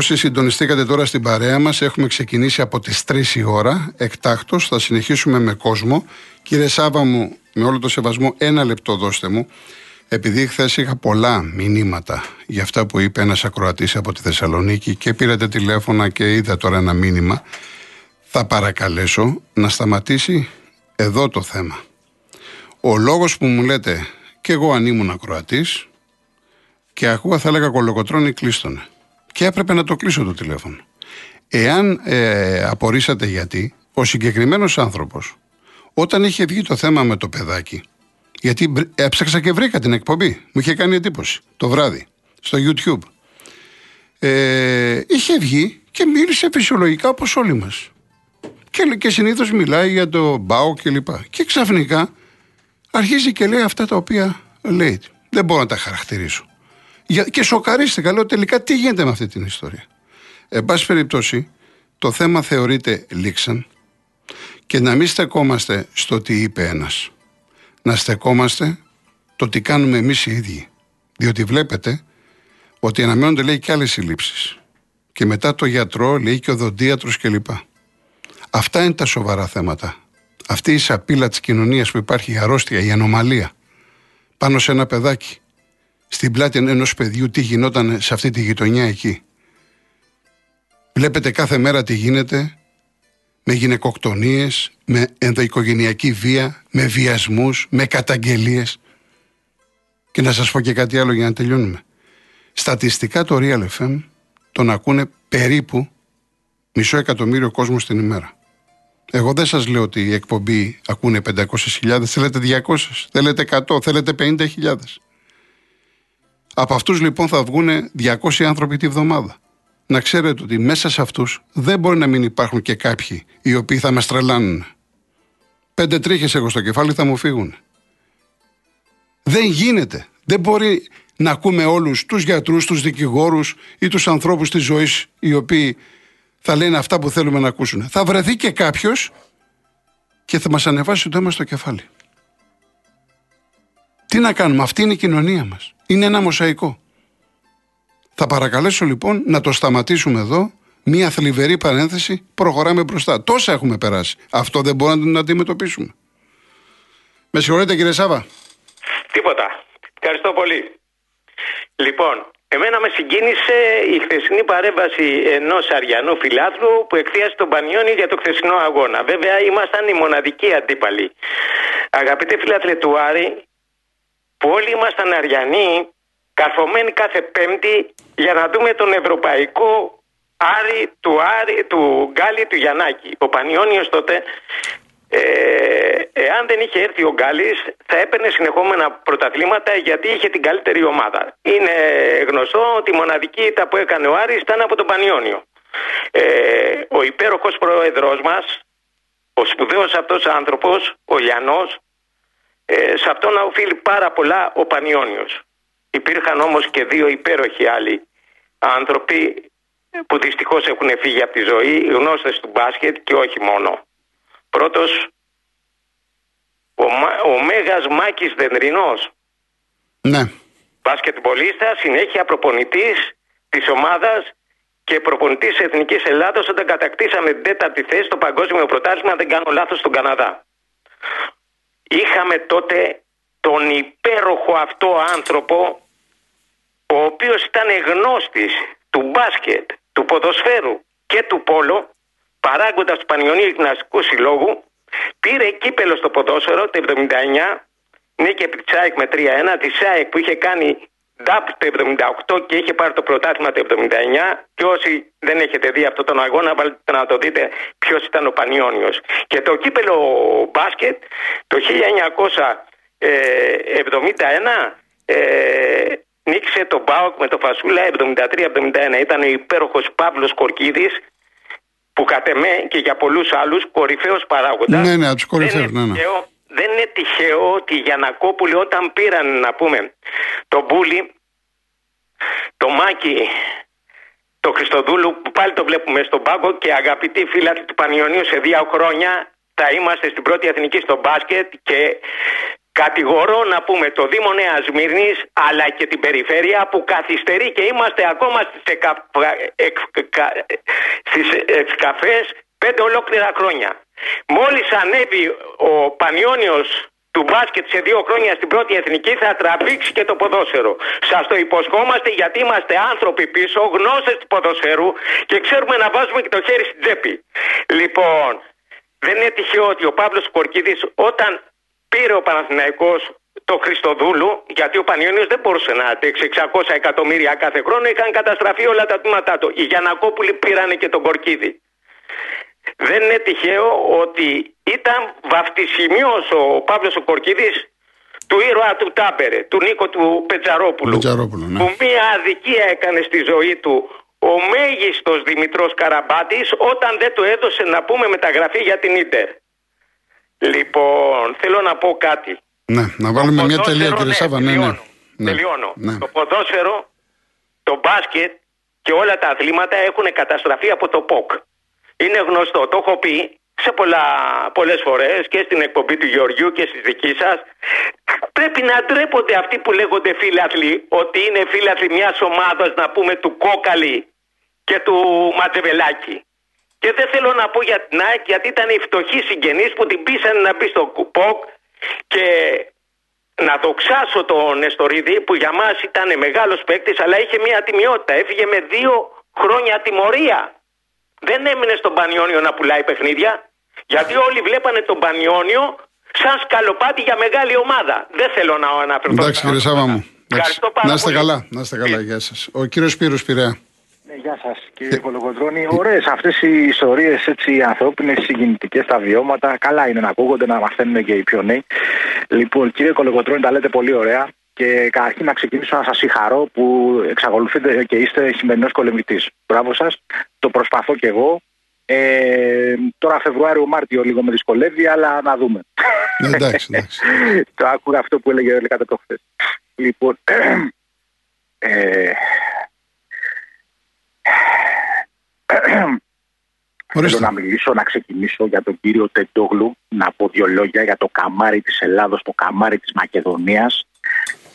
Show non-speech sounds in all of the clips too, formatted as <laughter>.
Όσοι συντονιστήκατε τώρα στην παρέα μας, έχουμε ξεκινήσει από τις 3 η ώρα. Εκτάκτο, θα συνεχίσουμε με κόσμο. Κύριε Σάβα μου, με όλο το σεβασμό, ένα λεπτό δώστε μου. Επειδή χθες είχα πολλά μηνύματα για αυτά που είπε ένας ακροατής από τη Θεσσαλονίκη και πήρατε τηλέφωνα και είδα τώρα ένα μήνυμα, θα παρακαλέσω να σταματήσει εδώ το θέμα. Ο λόγος που μου λέτε, και εγώ αν ήμουν ακροατής, και ακούγα θα έλεγα κολοκοτρώνη κλείστονε και έπρεπε να το κλείσω το τηλέφωνο. Εάν ε, απορρίσατε γιατί, ο συγκεκριμένος άνθρωπος, όταν είχε βγει το θέμα με το παιδάκι, γιατί έψαξα και βρήκα την εκπομπή, μου είχε κάνει εντύπωση το βράδυ στο YouTube. Ε, είχε βγει και μίλησε φυσιολογικά όπως όλοι μας. Και, και συνήθως μιλάει για το μπάο κλπ. Και, και ξαφνικά αρχίζει και λέει αυτά τα οποία λέει. Δεν μπορώ να τα χαρακτηρίσω. Και σοκαρίστηκα, λέω τελικά τι γίνεται με αυτή την ιστορία. Εν πάση περιπτώσει, το θέμα θεωρείται λήξαν και να μην στεκόμαστε στο τι είπε ένας. Να στεκόμαστε το τι κάνουμε εμείς οι ίδιοι. Διότι βλέπετε ότι αναμένονται λέει και άλλες συλλήψεις. Και μετά το γιατρό λέει και ο δοντίατρος κλπ. Αυτά είναι τα σοβαρά θέματα. Αυτή η σαπίλα της κοινωνίας που υπάρχει η αρρώστια, η ανομαλία πάνω σε ένα παιδάκι στην πλάτη ενός παιδιού τι γινόταν σε αυτή τη γειτονιά εκεί. Βλέπετε κάθε μέρα τι γίνεται με γυναικοκτονίες, με ενδοοικογενειακή βία, με βιασμούς, με καταγγελίες. Και να σας πω και κάτι άλλο για να τελειώνουμε. Στατιστικά το Real FM τον ακούνε περίπου μισό εκατομμύριο κόσμος την ημέρα. Εγώ δεν σας λέω ότι η εκπομπή ακούνε 500.000, θέλετε 200, θέλετε 100, θέλετε 50.000. Από αυτούς λοιπόν θα βγουν 200 άνθρωποι τη βδομάδα. Να ξέρετε ότι μέσα σε αυτούς δεν μπορεί να μην υπάρχουν και κάποιοι οι οποίοι θα με τρελάνουν. Πέντε τρίχες έχω στο κεφάλι θα μου φύγουν. Δεν γίνεται. Δεν μπορεί να ακούμε όλους τους γιατρούς, τους δικηγόρους ή τους ανθρώπους της ζωής οι οποίοι θα λένε αυτά που θέλουμε να ακούσουν. Θα βρεθεί και κάποιος και θα μας ανεβάσει το αίμα στο κεφάλι. Τι να κάνουμε, αυτή είναι η κοινωνία μας. Είναι ένα μοσαϊκό. Θα παρακαλέσω λοιπόν να το σταματήσουμε εδώ. Μία θλιβερή παρένθεση, προχωράμε μπροστά. Τόσα έχουμε περάσει. Αυτό δεν μπορούμε να το αντιμετωπίσουμε. Με συγχωρείτε κύριε Σάβα. Τίποτα. Ευχαριστώ πολύ. Λοιπόν, εμένα με συγκίνησε η χθεσινή παρέμβαση ενός Αριανού φιλάθλου που εκθίασε τον Πανιόνι για το χθεσινό αγώνα. Βέβαια, ήμασταν οι μοναδικοί αντίπαλοι. Αγαπητέ φιλάθλε του Άρη, που όλοι ήμασταν αριανοί, καθομένοι κάθε Πέμπτη για να δούμε τον Ευρωπαϊκό Άρη του, Άρη, του Γκάλι του Γιαννάκη. Ο Πανιόνιος τότε, ε, εάν δεν είχε έρθει ο Γκάλης, θα έπαιρνε συνεχόμενα πρωταθλήματα γιατί είχε την καλύτερη ομάδα. Είναι γνωστό ότι η μοναδική ήττα που έκανε ο Άρης ήταν από τον Πανιόνιο. Ε, ο υπέροχος πρόεδρος μας, ο σπουδαίος αυτός άνθρωπος, ο Λιανός, ε, σε αυτό να οφείλει πάρα πολλά ο Πανιόνιος. Υπήρχαν όμως και δύο υπέροχοι άλλοι άνθρωποι που δυστυχώς έχουν φύγει από τη ζωή, γνώστες του μπάσκετ και όχι μόνο. Πρώτος, ο, ο Μέγας Μάκης Δενδρινός. Ναι. Μπασκετμπολίστας, συνέχεια προπονητής της ομάδας και προπονητής Εθνικής Ελλάδος όταν κατακτήσαμε την τέταρτη θέση στο παγκόσμιο πρωτάθλημα, δεν κάνω λάθος, στον Καναδά. Είχαμε τότε τον υπέροχο αυτό άνθρωπο ο οποίος ήταν γνώστης του μπάσκετ, του ποδοσφαίρου και του πόλο παράγοντας τους Πανιωνίους Γυμναστικούς Συλλόγου πήρε κύπελο στο ποδόσφαιρο το 79 νίκη επί της ΑΕΚ με 3-1 τη ΑΕΚ που είχε κάνει DAP το 78 και είχε πάρει το πρωτάθλημα το 79 και όσοι δεν έχετε δει αυτό τον αγώνα βάλτε να το δείτε ποιος ήταν ο Πανιόνιος και το κύπελο μπάσκετ το 1971 ε, νίκησε τον Πάοκ με το Φασούλα 73-71. Ήταν ο υπέροχος Παύλος Κορκίδης που κατ' εμέ και για πολλούς άλλους κορυφαίος παράγοντας. Ναι, ναι, τους κορυφαίους. Ναι, ναι. Δεν είναι τυχαίο ότι οι Γιανακόπουλοι όταν πήραν να πούμε τον Μπούλι, το Μάκη, το Χριστοδούλου που πάλι το βλέπουμε στον πάγκο και αγαπητοί φίλοι του Πανιωνίου σε δύο χρόνια θα είμαστε στην πρώτη εθνική στο μπάσκετ και Κατηγορώ να πούμε το Δήμο Νέας Μύρνη αλλά και την περιφέρεια που καθυστερεί και είμαστε ακόμα στις καφέ πέντε ολόκληρα χρόνια. Μόλις ανέβει ο Πανιόνιος του μπάσκετ σε δύο χρόνια στην πρώτη εθνική θα τραβήξει και το ποδόσφαιρο. Σας το υποσχόμαστε γιατί είμαστε άνθρωποι πίσω, γνώστες του ποδοσφαίρου και ξέρουμε να βάζουμε και το χέρι στην τσέπη. Λοιπόν, δεν είναι τυχαίο ότι ο Παύλος Κορκίδης όταν πήρε ο Παναθηναϊκός το Χριστοδούλου, γιατί ο Πανιόνιος δεν μπορούσε να αντέξει 600 εκατομμύρια κάθε χρόνο, είχαν καταστραφεί όλα τα τμήματά του. Οι Γιανακόπουλοι πήρανε και τον Κορκίδη. Δεν είναι τυχαίο ότι ήταν βαφτισιμιός ο Παύλος ο Κορκίδης του ήρωα του Τάμπερε, του Νίκο του Πετζαρόπουλου, ναι. που μία αδικία έκανε στη ζωή του ο μέγιστος Δημητρός Καραμπάτης όταν δεν του έδωσε να πούμε μεταγραφή για την Ίντερ. Λοιπόν, θέλω να πω κάτι. Ναι, να βάλουμε μια τελεία, κύριε ναι, Σάβα. Ναι, ναι. Τελειώνω. Ναι. Το ποδόσφαιρο, το μπάσκετ και όλα τα αθλήματα έχουν καταστραφεί από το ΠΟΚ. Είναι γνωστό, το έχω πει σε πολλά, πολλές φορές και στην εκπομπή του Γεωργιού και στη δική σας. Πρέπει να ντρέπονται αυτοί που λέγονται φίλαθλοι ότι είναι φίλαθλοι μιας ομάδας να πούμε του Κόκαλη και του Ματζεβελάκη. Και δεν θέλω να πω για την ΑΕΚ γιατί ήταν οι φτωχοί συγγενείς που την πείσανε να μπει στο ΠΟΚ και να δοξάσω τον Νεστορίδη που για μας ήταν μεγάλος παίκτης, αλλά είχε μια τιμιότητα. Έφυγε με δύο χρόνια τιμωρία. Δεν έμεινε στον Πανιόνιο να πουλάει παιχνίδια, γιατί όλοι βλέπανε τον Πανιόνιο σαν σκαλοπάτι για μεγάλη ομάδα. Δεν θέλω να αναφερθώ. Εντάξει, κύριε Σάβα μου. Να είστε καλά, να είστε καλά, γεια σας. Ο κύριος Σπύρος Πειραιά. Ναι, γεια σας κύριε Κολοκοντρώνη. Ωραίες αυτές οι ιστορίες έτσι ανθρώπινες, συγκινητικέ, τα βιώματα. Καλά είναι να ακούγονται, να μαθαίνουν και οι πιο νέοι. Λοιπόν, κύριε Κολοκοντρώνη, τα λέτε πολύ ωραία. Και καταρχήν να ξεκινήσω να σας συγχαρώ που εξακολουθείτε και είστε σημερινό κολεμητής. Μπράβο σας. Το προσπαθώ κι εγώ. Ε, τώρα Φεβρουάριο-Μάρτιο λίγο με δυσκολεύει, αλλά να δούμε. Ναι, εντάξει, εντάξει. <laughs> το άκουγα αυτό που έλεγε ο το χθες. Λοιπόν, <clears throat> ε, <clears throat> Θέλω να μιλήσω, να ξεκινήσω για τον κύριο Τεντόγλου, να πω δύο λόγια για το καμάρι της Ελλάδος, το καμάρι της Μακεδονίας.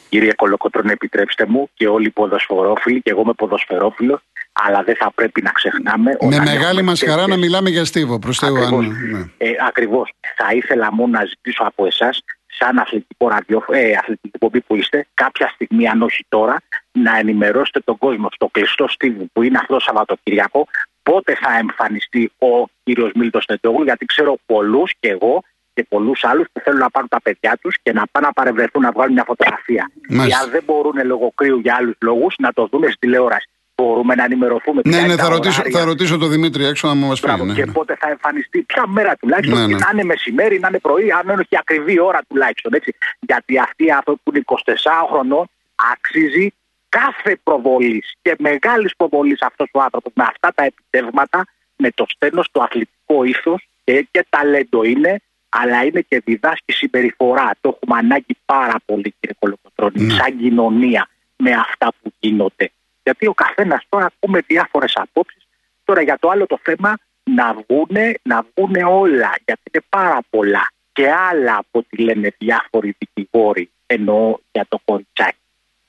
Κύριε Κολοκοτρόν, επιτρέψτε μου και όλοι οι ποδοσφαιρόφιλοι, και εγώ είμαι ποδοσφαιρόφιλος, αλλά δεν θα πρέπει να ξεχνάμε. Με μεγάλη μας χαρά να μιλάμε για Στίβο, προς Θεού. Ναι. Ε, Ακριβώς. Θα ήθελα μόνο να ζητήσω από εσάς σαν αθλητικό ραδιό, ε, αθλητική πομπή που είστε, κάποια στιγμή, αν όχι τώρα, να ενημερώσετε τον κόσμο στο κλειστό στίβου που είναι αυτό το Σαββατοκυριακό, πότε θα εμφανιστεί ο κύριος Μίλτος Τεντόγλου, γιατί ξέρω πολλούς και εγώ και πολλούς άλλους που θέλουν να πάρουν τα παιδιά τους και να πάνε να παρευρεθούν να βγάλουν μια φωτογραφία. Και αν δεν μπορούν λόγω κρύου για άλλους λόγους να το δουν στη τηλεόραση μπορούμε να ενημερωθούμε. Ναι, ναι, θα ρωτήσω, θα ρωτήσω το Δημήτρη έξω να μας πει. Ναι, και ναι. πότε θα εμφανιστεί, ποια μέρα τουλάχιστον, ναι, ναι. να είναι μεσημέρι, να είναι πρωί, αν είναι όχι ακριβή ώρα τουλάχιστον. Έτσι. Γιατί αυτή αυτό που είναι 24 χρονών αξίζει κάθε προβολής και μεγάλης προβολής αυτός ο άνθρωπος με αυτά τα επιτεύγματα, με το στένος, το αθλητικό ήθος και, και ταλέντο είναι, αλλά είναι και διδάσκει συμπεριφορά. Το έχουμε ανάγκη πάρα πολύ, κύριε Κολοκοτρόνη, ναι. σαν κοινωνία με αυτά που γίνονται. Γιατί ο καθένας τώρα ακούμε διάφορες απόψεις. Τώρα για το άλλο το θέμα να βγούνε, να βγούνε όλα, γιατί είναι πάρα πολλά και άλλα από ό,τι λένε διάφοροι δικηγόροι, εννοώ για το κοριτσάκι.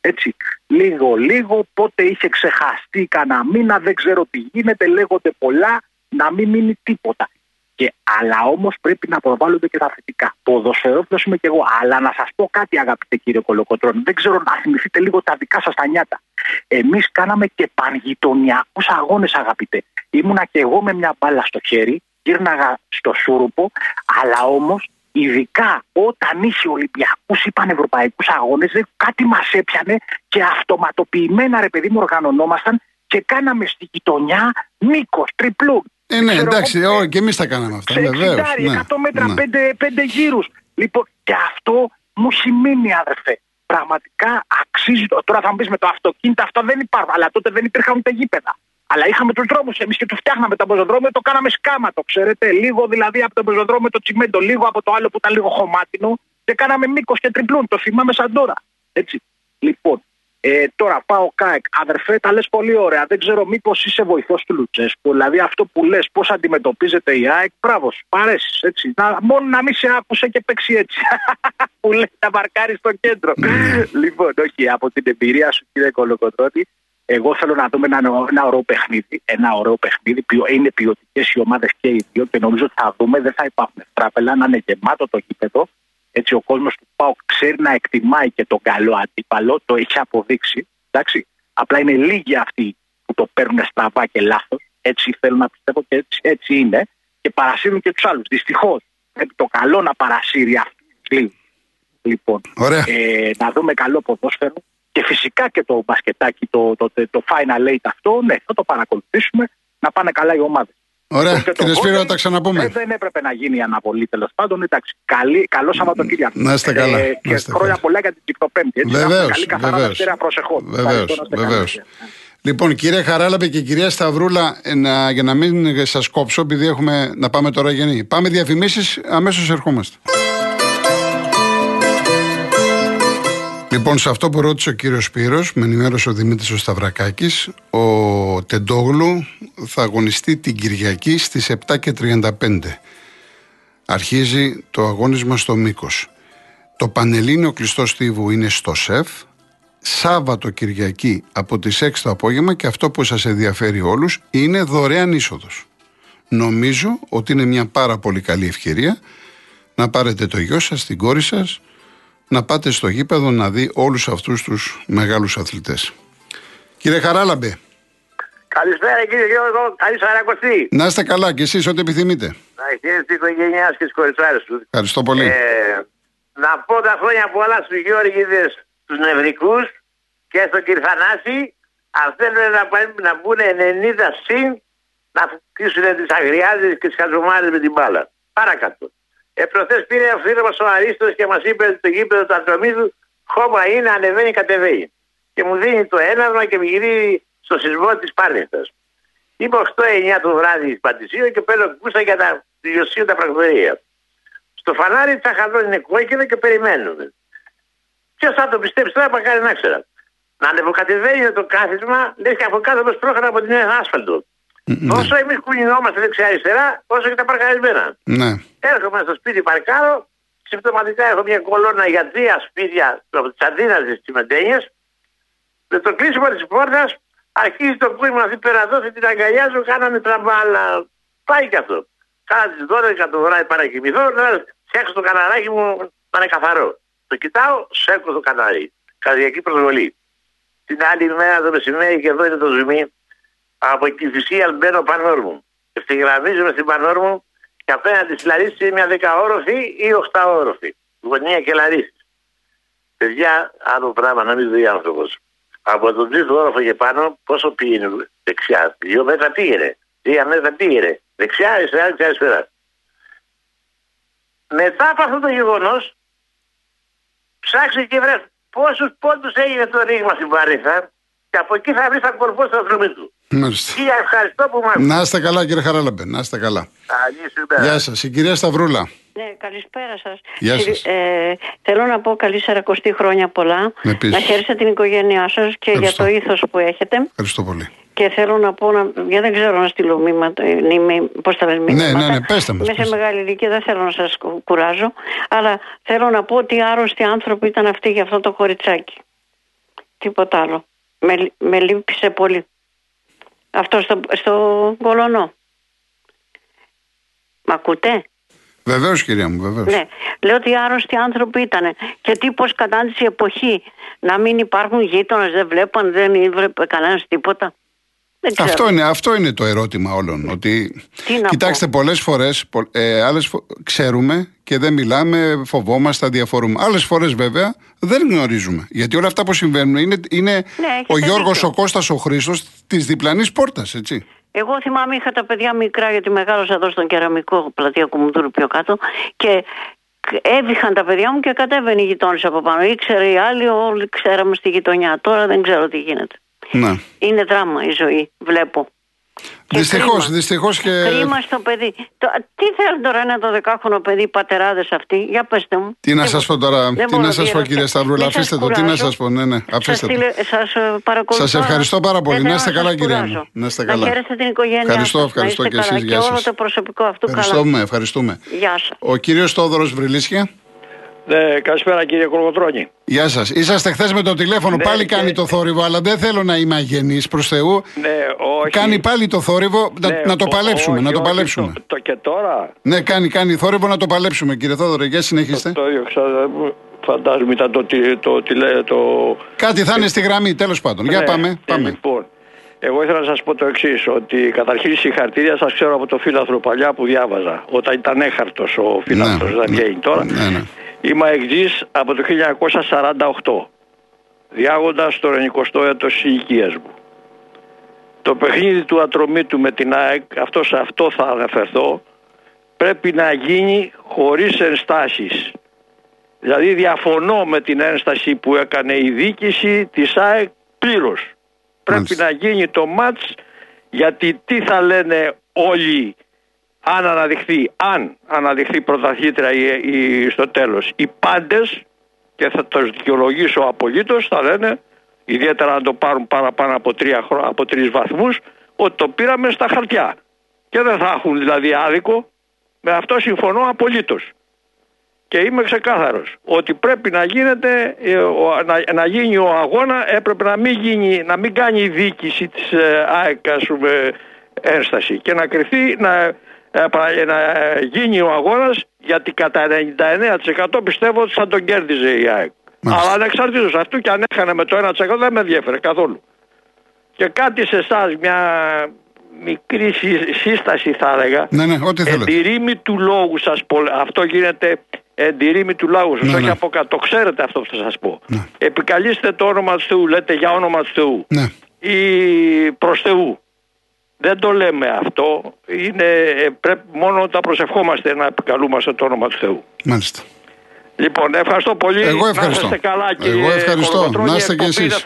Έτσι, λίγο λίγο, πότε είχε ξεχαστεί κανένα μήνα, δεν ξέρω τι γίνεται, λέγονται πολλά, να μην μείνει τίποτα. Και, αλλά όμως πρέπει να προβάλλονται και τα θετικά. Ποδοσφαιρόφιλο είμαι και εγώ. Αλλά να σας πω κάτι, αγαπητέ κύριε Κολοκοτρόνη. Δεν ξέρω να θυμηθείτε λίγο τα δικά σας τα νιάτα. Εμείς κάναμε και πανγειτονιακούς αγώνες, αγαπητέ. Ήμουνα και εγώ με μια μπάλα στο χέρι, γύρναγα στο σούρουπο, αλλά όμως ειδικά όταν είχε Ολυμπιακούς ή Πανευρωπαϊκού αγώνες, κάτι μας έπιανε και αυτοματοποιημένα ρε παιδί μου οργανωνόμασταν και κάναμε στη γειτονιά μήκος τριπλού. Ε, ναι, εντάξει, εγώ, και εμείς τα κάναμε αυτά. Βεβαίως. Ναι, 100 μέτρα, ναι. 5, 5 γύρους. Λοιπόν, και αυτό μου έχει μείνει, αδερφέ. πραγματικά αξίζει. Τώρα θα μου πεις με το αυτοκίνητο αυτό δεν υπάρχουν, αλλά τότε δεν υπήρχαν ούτε γήπεδα. Αλλά είχαμε τους δρόμους εμείς και τους φτιάχναμε τα πεζοδρόμια, το κάναμε σκάματο, ξέρετε. Λίγο δηλαδή από το πεζοδρόμιο το τσιμέντο, λίγο από το άλλο που ήταν λίγο χωμάτινο και κάναμε μήκος και τριπλούν. Το θυμάμαι σαν τώρα. Έτσι. Λοιπόν, ε, τώρα πάω ΚΑΕΚ. Αδερφέ, τα λες πολύ ωραία. Δεν ξέρω μήπως είσαι βοηθός του Λουτσέσκου. Δηλαδή αυτό που λες, πώς αντιμετωπίζεται η ΑΕΚ. Μπράβο, παρέσει έτσι. Να, μόνο να μην σε άκουσε και παίξει έτσι. <laughs> που λέει να μαρκάρεις στο κέντρο. Ναι. λοιπόν, όχι, από την εμπειρία σου, κύριε Κολοκοτρότη, εγώ θέλω να δούμε ένα, ένα ωραίο παιχνίδι. Ένα ωραίο παιχνίδι. Είναι ποιοτικές οι ομάδες και οι δύο και νομίζω ότι θα δούμε. Δεν θα υπάρχουν τράπελα, να είναι γεμάτο το γήπεδο. Έτσι ο κόσμος του ΠΑΟ ξέρει να εκτιμάει και τον καλό αντίπαλο, το έχει αποδείξει. Εντάξει. Απλά είναι λίγοι αυτοί που το παίρνουν στραβά και λάθος. Έτσι θέλω να πιστεύω και έτσι, έτσι είναι. Και παρασύρουν και τους άλλους. Δυστυχώς πρέπει το καλό να παρασύρει αυτούς Λοιπόν, ε, να δούμε καλό ποδόσφαιρο και φυσικά και το μπασκετάκι, το, το, το, το Final Eight αυτό, ναι, θα το παρακολουθήσουμε να πάνε καλά οι ομάδες. Ωραία, κύριε Σπύρο, τα ξαναπούμε. Ε, δεν έπρεπε να γίνει η αναβολή τέλος πάντων. Εντάξει, καλή, καλός Σαββατοκύριακο. Να είστε καλά. Ε, και χρόνια πολλά για την Πέμπτη. Βεβαίως. Καλή καθαρά Δευτέρα προσεχώς. Βεβαίως. Λοιπόν, κύριε Χαράλαπε και κυρία Σταυρούλα, να, για να μην σας κόψω, επειδή έχουμε να πάμε τώρα γεννή. Πάμε διαφημίσεις, αμέσως ερχόμαστε. Λοιπόν, σε αυτό που ρώτησε ο κύριος Σπύρος, με ενημέρωσε ο Δημήτρης ο Σταυρακάκης, ο Τεντόγλου θα αγωνιστεί την Κυριακή στις 7.35. Αρχίζει το αγώνισμα στο μήκος. Το Πανελλήνιο κλειστό στίβου είναι στο ΣΕΦ. Σάββατο Κυριακή από τις 6 το απόγευμα και αυτό που σας ενδιαφέρει όλους είναι δωρεάν είσοδος. Νομίζω ότι είναι μια πάρα πολύ καλή ευκαιρία να πάρετε το γιο σας, την κόρη σας, να πάτε στο γήπεδο να δει όλους αυτούς τους μεγάλους αθλητές. Κύριε Χαράλαμπε. Καλησπέρα κύριε Γιώργο, καλή Σαρακοστή. Να είστε καλά και εσείς ό,τι επιθυμείτε. Να έχετε την οικογένειάς και τις κοριτσάρες τους. Ευχαριστώ πολύ. Ε, να πω τα χρόνια πολλά στους Γιώργηδες, τους νευρικούς και στον κύριο Θανάση, αν θέλουν να, να μπουν 90 συν, να φτύσουν τις αγριάδες και τις χαζομάρες με την μπάλα. Παρακάτω. Ε, προχθές πήρε ο φίλος μας ο Αρίστος και μας είπε ότι το γήπεδο του Ατρομίδου χώμα είναι, ανεβαίνει, κατεβαίνει. Και μου δίνει το έναυμα και με γυρίζει στο σεισμό της Πάρνηθας. Είμαι 8-9 το βράδυ στην Παντησίου και παίρνω κούσα για τα διοσίου τα πρακτορία. Στο φανάρι τσαχαδόν είναι κόκκινο και περιμένουμε. Ποιος θα το πιστέψει τώρα, πακάρι να ξέρα. Να ανεβοκατεβαίνει το κάθισμα, λες και από κάτω μας πρόχαρα από την άσφαλτο. Mm-hmm. Όσο εμείς κουνινόμαστε δεξιά-αριστερά, όσο και τα παρκαρισμένα. Ναι. Έρχομαι στο σπίτι παρκάρω, συμπτωματικά έχω μια κολόνα για τρία σπίτια από τις Αντίνα τη Μεντένιε. Με το κλείσιμο της πόρτας αρχίζει το κούρμα αυτή πέρα εδώ, την αγκαλιάζω, κάναμε τραμπάλα. Πάει και αυτό. Κάνα τις 12 το βράδυ παρακοιμηθώ, να φτιάξω το καναράκι μου να είναι καθαρό. Το κοιτάω, σέκω το κανάρι. Καρδιακή προσβολή. Την άλλη μέρα το μεσημέρι και εδώ είναι το ζουμί από τη θυσία μπαίνω πανόρμου. Ευθυγραμμίζομαι στην πανόρμου και απέναντι στη Λαρίση είναι μια δεκαόροφη ή οχταόροφη. Γωνία και Λαρίση. Παιδιά, άλλο πράγμα να μην δει άνθρωπος. Από τον τρίτο όροφο και πάνω, πόσο πήγαινε δεξιά. Δύο μέτρα πήγαινε. Τρία μέτρα πήγαινε. Δεξιά, αριστερά, δεξιά, αριστερά. Μετά από αυτό το γεγονός, ψάξε και βρε πόσους πόντους έγινε το ρήγμα στην Παρίθα και από εκεί θα βρει τα κορφό στο δρόμο του. Μάλιστα. Κύριε, ευχαριστώ που μα. Να είστε καλά, κύριε Χαράλαμπε. Να είστε καλά. Γεια σας. Η κυρία Σταυρούλα. Ναι, καλησπέρα σας. Γεια σας. Ε, θέλω να πω καλή σαρακοστή χρόνια πολλά. Να χαίρεστε την οικογένειά σας και για το ήθος που έχετε. Ευχαριστώ πολύ. Και θέλω να πω, να, γιατί δεν ξέρω να στείλω μήματα, πώς τα λένε Ναι, ναι, ναι, πέστε μας. Είμαι σε μεγάλη ηλικία, δεν θέλω να σας κουράζω. Αλλά θέλω να πω ότι άρρωστοι άνθρωποι ήταν αυτοί για αυτό το κοριτσάκι. Τίποτα άλλο. Με, με λύπησε πολύ. Αυτό στο, στο Κολονό. Μ' ακούτε; Βεβαίως, κυρία μου, βεβαίως. Ναι. Λέω ότι άρρωστοι άνθρωποι ήταν. Και τι πώ κατάντησε η εποχή να μην υπάρχουν γείτονες, δεν βλέπαν, δεν ήβλεπε κανένας τίποτα. Αυτό είναι, αυτό είναι το ερώτημα όλων. Ότι, κοιτάξτε, πολλές φορές ε, ξέρουμε και δεν μιλάμε, φοβόμαστε, διαφορούμε. Άλλες φορές βέβαια δεν γνωρίζουμε. Γιατί όλα αυτά που συμβαίνουν είναι, είναι ναι, ο Γιώργος, ο Κώστας, ο Χρήστος της διπλανής πόρτας, έτσι. Εγώ θυμάμαι είχα τα παιδιά μικρά γιατί μεγάλωσα εδώ στον κεραμικό πλατεία Κουμουνδούρου πιο κάτω και έβηχαν τα παιδιά μου και κατέβαινε η γειτόνισσα από πάνω. Ήξερε οι άλλοι, όλοι ξέραμε στη γειτονιά. Τώρα δεν ξέρω τι γίνεται. Ναι. Είναι δράμα η ζωή, βλέπω. Δυστυχώς, δυστυχώς και. Κρίμα στο παιδί. Το, τι θέλουν τώρα ένα το δεκάχρονο παιδί, πατεράδες αυτοί, για πετε μου. Τι να σας πω τώρα, τι να σας πω κύριε Σταυρούλα, αφήστε το, τι να σας πω, ναι, ναι, αφήστε το. Σας Σας ευχαριστώ πάρα πολύ. Να είστε καλά, κύριε μου. Να είστε καλά. Να χαίρεστε την οικογένειά Ευχαριστώ, ευχαριστώ και εσείς. Και όλο το προσωπικό αυτού Ευχαριστούμε, ευχαριστούμε. Γεια σας. Ο κύριος Τόδωρο Βρυλίσια. Ναι, καλησπέρα κύριε Κολοκοτρώνη. Γεια σας. Είσαστε χθες με το τηλέφωνο, ναι, πάλι και... κάνει το θόρυβο, αλλά δεν θέλω να είμαι αγενής προς Θεού. Ναι, όχι. Κάνει πάλι το θόρυβο, ναι, να, να, το παλέψουμε. Όχι, να το όχι, παλέψουμε. Το, το, και τώρα; Ναι, κάνει, κάνει θόρυβο να το παλέψουμε, κύριε Θόδωρο. Για συνεχίστε. Το, το ίδιο φαντάζομαι ήταν το, το, το, το, Κάτι θα είναι στη γραμμή, τέλος πάντων. Ναι, Για πάμε. πάμε. Λοιπόν, εγώ ήθελα να σας πω το εξής, ότι καταρχήν συγχαρητήρια σας ξέρω από το φίλαθρο παλιά που διάβαζα. Όταν ήταν έχαρτος ο φίλαθρος, ναι, δεν βγαίνει τώρα. Ναι, ναι. Είμαι εξής από το 1948, διάγοντας το 90ο έτος της ηλικίας μου. Το παιχνίδι του ατρωμίτου με την ΑΕΚ, αυτός σε αυτό θα αναφερθώ, πρέπει να γίνει χωρίς ενστάσεις. Δηλαδή διαφωνώ με την ένσταση που έκανε η δίκηση της ΑΕΚ πλήρως. Πρέπει να γίνει το μάτς γιατί τι θα λένε όλοι αν αναδειχθεί, αν αναδειχθεί πρωταθλήτρια ή, ή στο τέλος οι πάντες και θα το δικαιολογήσω απολύτως θα λένε ιδιαίτερα να το πάρουν παραπάνω από, τρία, από τρεις βαθμούς ότι το πήραμε στα χαρτιά. Και δεν θα έχουν δηλαδή άδικο. Με αυτό συμφωνώ απολύτως. Και είμαι ξεκάθαρος ότι πρέπει να γίνεται ε, να, να γίνει ο αγώνα έπρεπε να μην, γίνει, να μην κάνει η διοίκηση της ε, ΑΕΚ ένσταση. Και να κρυφθεί να, ε, να γίνει ο αγώνας γιατί κατά 99% πιστεύω ότι θα τον κέρδιζε η ΑΕΚ. Αλλά ανεξαρτήτως αυτού και αν έχανε με το 1% δεν με ενδιαφέρε καθόλου. Και κάτι σε εσά μια μικρή σύσταση θα έλεγα. Ναι, ναι, ό,τι θέλετε. Εντυρήμη του λόγου σας Αυτό γίνεται εντυρήμη του λόγου σας. Ναι, όχι ναι. από κάτω. Το ξέρετε αυτό που θα σας πω. Ναι. Επικαλείστε το όνομα του Θεού. Λέτε για όνομα του Θεού. Ναι. Ή προς Θεού. Δεν το λέμε αυτό. Είναι, ε, πρέπει μόνο όταν προσευχόμαστε να επικαλούμαστε το όνομα του Θεού. Μάλιστα. Λοιπόν, ευχαριστώ πολύ. Εγώ ευχαριστώ. Να είστε καλά, κύριε Εγώ ευχαριστώ. Να είστε και εσείς.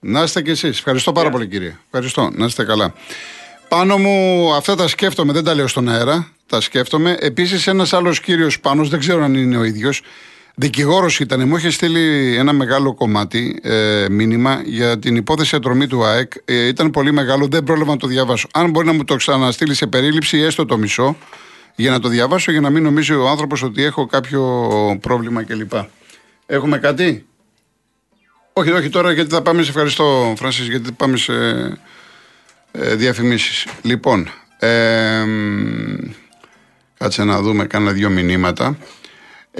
Να είστε και εσείς. Ευχαριστώ πάρα yeah. πολύ, κύριε. Ευχαριστώ. Να είστε καλά. Πάνω μου αυτά τα σκέφτομαι, δεν τα λέω στον αέρα. Τα σκέφτομαι. Επίσης, ένας άλλος κύριος πάνω, δεν ξέρω αν είναι ο ίδιος, Δικηγόρος ήταν, μου είχε στείλει ένα μεγάλο κομμάτι ε, μήνυμα για την υπόθεση ατρομή του ΑΕΚ. Ε, ήταν πολύ μεγάλο, δεν πρόλαβα να το διαβάσω. Αν μπορεί να μου το ξαναστείλει σε περίληψη, έστω το μισό, για να το διαβάσω, για να μην νομίζει ο άνθρωπος ότι έχω κάποιο πρόβλημα κλπ. Έχουμε κάτι; Όχι, όχι τώρα γιατί θα πάμε σε ευχαριστώ, Φρανσίς, γιατί πάμε σε ε, διαφημίσεις. Λοιπόν, ε, κάτσε να δούμε, κάνα δύο μηνύματα.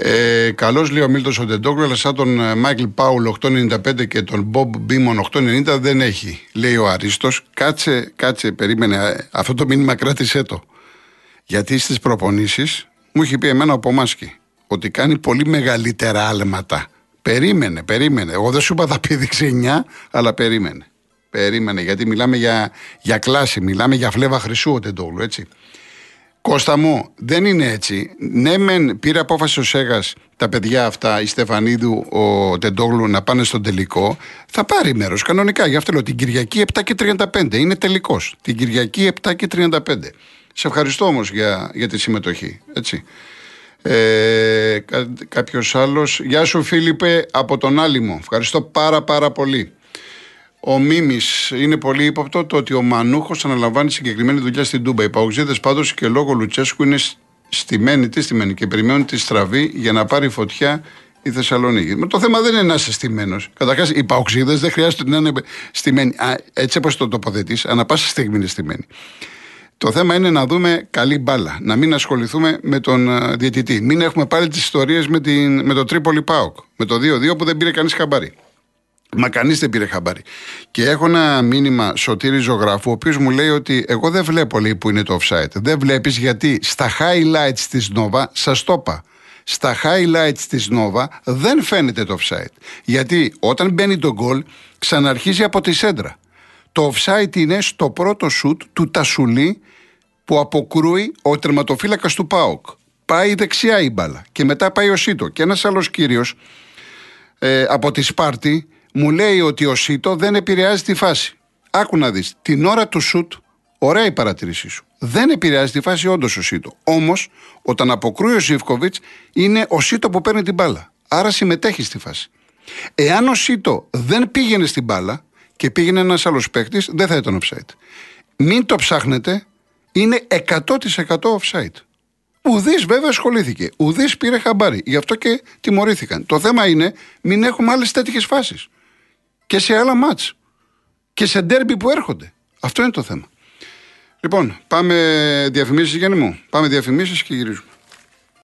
Ε, Καλώς λέει ο Μίλτος Οντεντόκλου, αλλά σαν τον ε, Μάικλ Πάουλ 895 και τον Μπομπ Μπίμον 890 δεν έχει. Λέει ο Αρίστος, κάτσε, κάτσε, περίμενε. Ε, αυτό το μήνυμα κράτησέ το. Γιατί στις προπονήσεις μου έχει πει εμένα ο Πομάσκι ότι κάνει πολύ μεγαλύτερα άλματα. Περίμενε, περίμενε. Εγώ δεν σου είπα θα πήδηξε 9, αλλά περίμενε. Περίμενε, γιατί μιλάμε για, για κλάση, μιλάμε για φλέβα χρυσού ο Τεντόγλου, έτσι. Κώστα μου, δεν είναι έτσι. Ναι, μεν πήρε απόφαση ο Σέγας τα παιδιά αυτά, η Στεφανίδου, ο Τεντόγλου, να πάνε στον τελικό. Θα πάρει μέρος κανονικά. Γι' αυτό λέω την Κυριακή 7 και 35. Είναι τελικός. Την Κυριακή 7 και 35. Σε ευχαριστώ όμως για, για τη συμμετοχή. Έτσι. Ε, Κάποιος άλλος. Γεια σου, Φίλιππε, από τον Άλυμο. Ευχαριστώ πάρα πάρα πολύ. Ο Μίμης είναι πολύ ύποπτο το ότι ο Μανούχος αναλαμβάνει συγκεκριμένη δουλειά στην Τούμπα. Οι παουξίδε πάντως και λόγω Λουτσέσκου είναι στημένοι, τι στημένοι και περιμένουν τη στραβή για να πάρει φωτιά η Θεσσαλονίκη. Με το θέμα δεν είναι να είσαι στημένος. Καταρχάς, οι παουξίδε δεν χρειάζεται να είναι στημένοι. Α, έτσι όπως το τοποθετείς, ανά πάσα στιγμή είναι στημένοι. Το θέμα είναι να δούμε καλή μπάλα. Να μην ασχοληθούμε με τον διαιτητή. Μην έχουμε πάλι τις ιστορίες με, με το Τρίπολι Πάοκ. Με το 2-2 που δεν πήρε κανείς χαμπάρι. Μα κανείς δεν πήρε χαμπάρι. Και έχω ένα μήνυμα σωτήρι ζωγράφου, ο οποίος μου λέει ότι εγώ δεν βλέπω λέει, που είναι το offside. Δεν βλέπεις γιατί στα highlights της Nova, σας το είπα, στα highlights της Nova δεν φαίνεται το offside. Γιατί όταν μπαίνει το γκολ, ξαναρχίζει από τη σέντρα. Το offside είναι στο πρώτο σουτ του Τασουλή που αποκρούει ο τερματοφύλακας του ΠΑΟΚ. πάει δεξιά η μπάλα και μετά πάει ο Σίτο. Και ένας άλλος κύριος ε, από τη Σπάρτη μου λέει ότι ο Σίτο δεν επηρεάζει τη φάση. Άκου να δεις. Την ώρα του σουτ, ωραία η παρατήρησή σου. Δεν επηρεάζει τη φάση όντως ο Σίτο. Όμως, όταν αποκρούει ο Ζήφκοβιτς, είναι ο Σίτο που παίρνει την μπάλα. Άρα συμμετέχει στη φάση. Εάν ο Σίτο δεν πήγαινε στην μπάλα και πήγαινε ένας άλλος παίκτης, δεν θα ήταν offside. Μην το ψάχνετε, είναι 100% offside. Ουδής βέβαια ασχολήθηκε. Ουδής πήρε χαμπάρι. Γι' αυτό και τιμωρήθηκαν. Το θέμα είναι μην έχουμε άλλες τέτοιες φάσεις. Και σε άλλα μάτς. Και σε ντέρμπι που έρχονται. Αυτό είναι το θέμα. Λοιπόν, πάμε διαφημίσεις, Γιάννη μου. Πάμε διαφημίσεις και γυρίζουμε.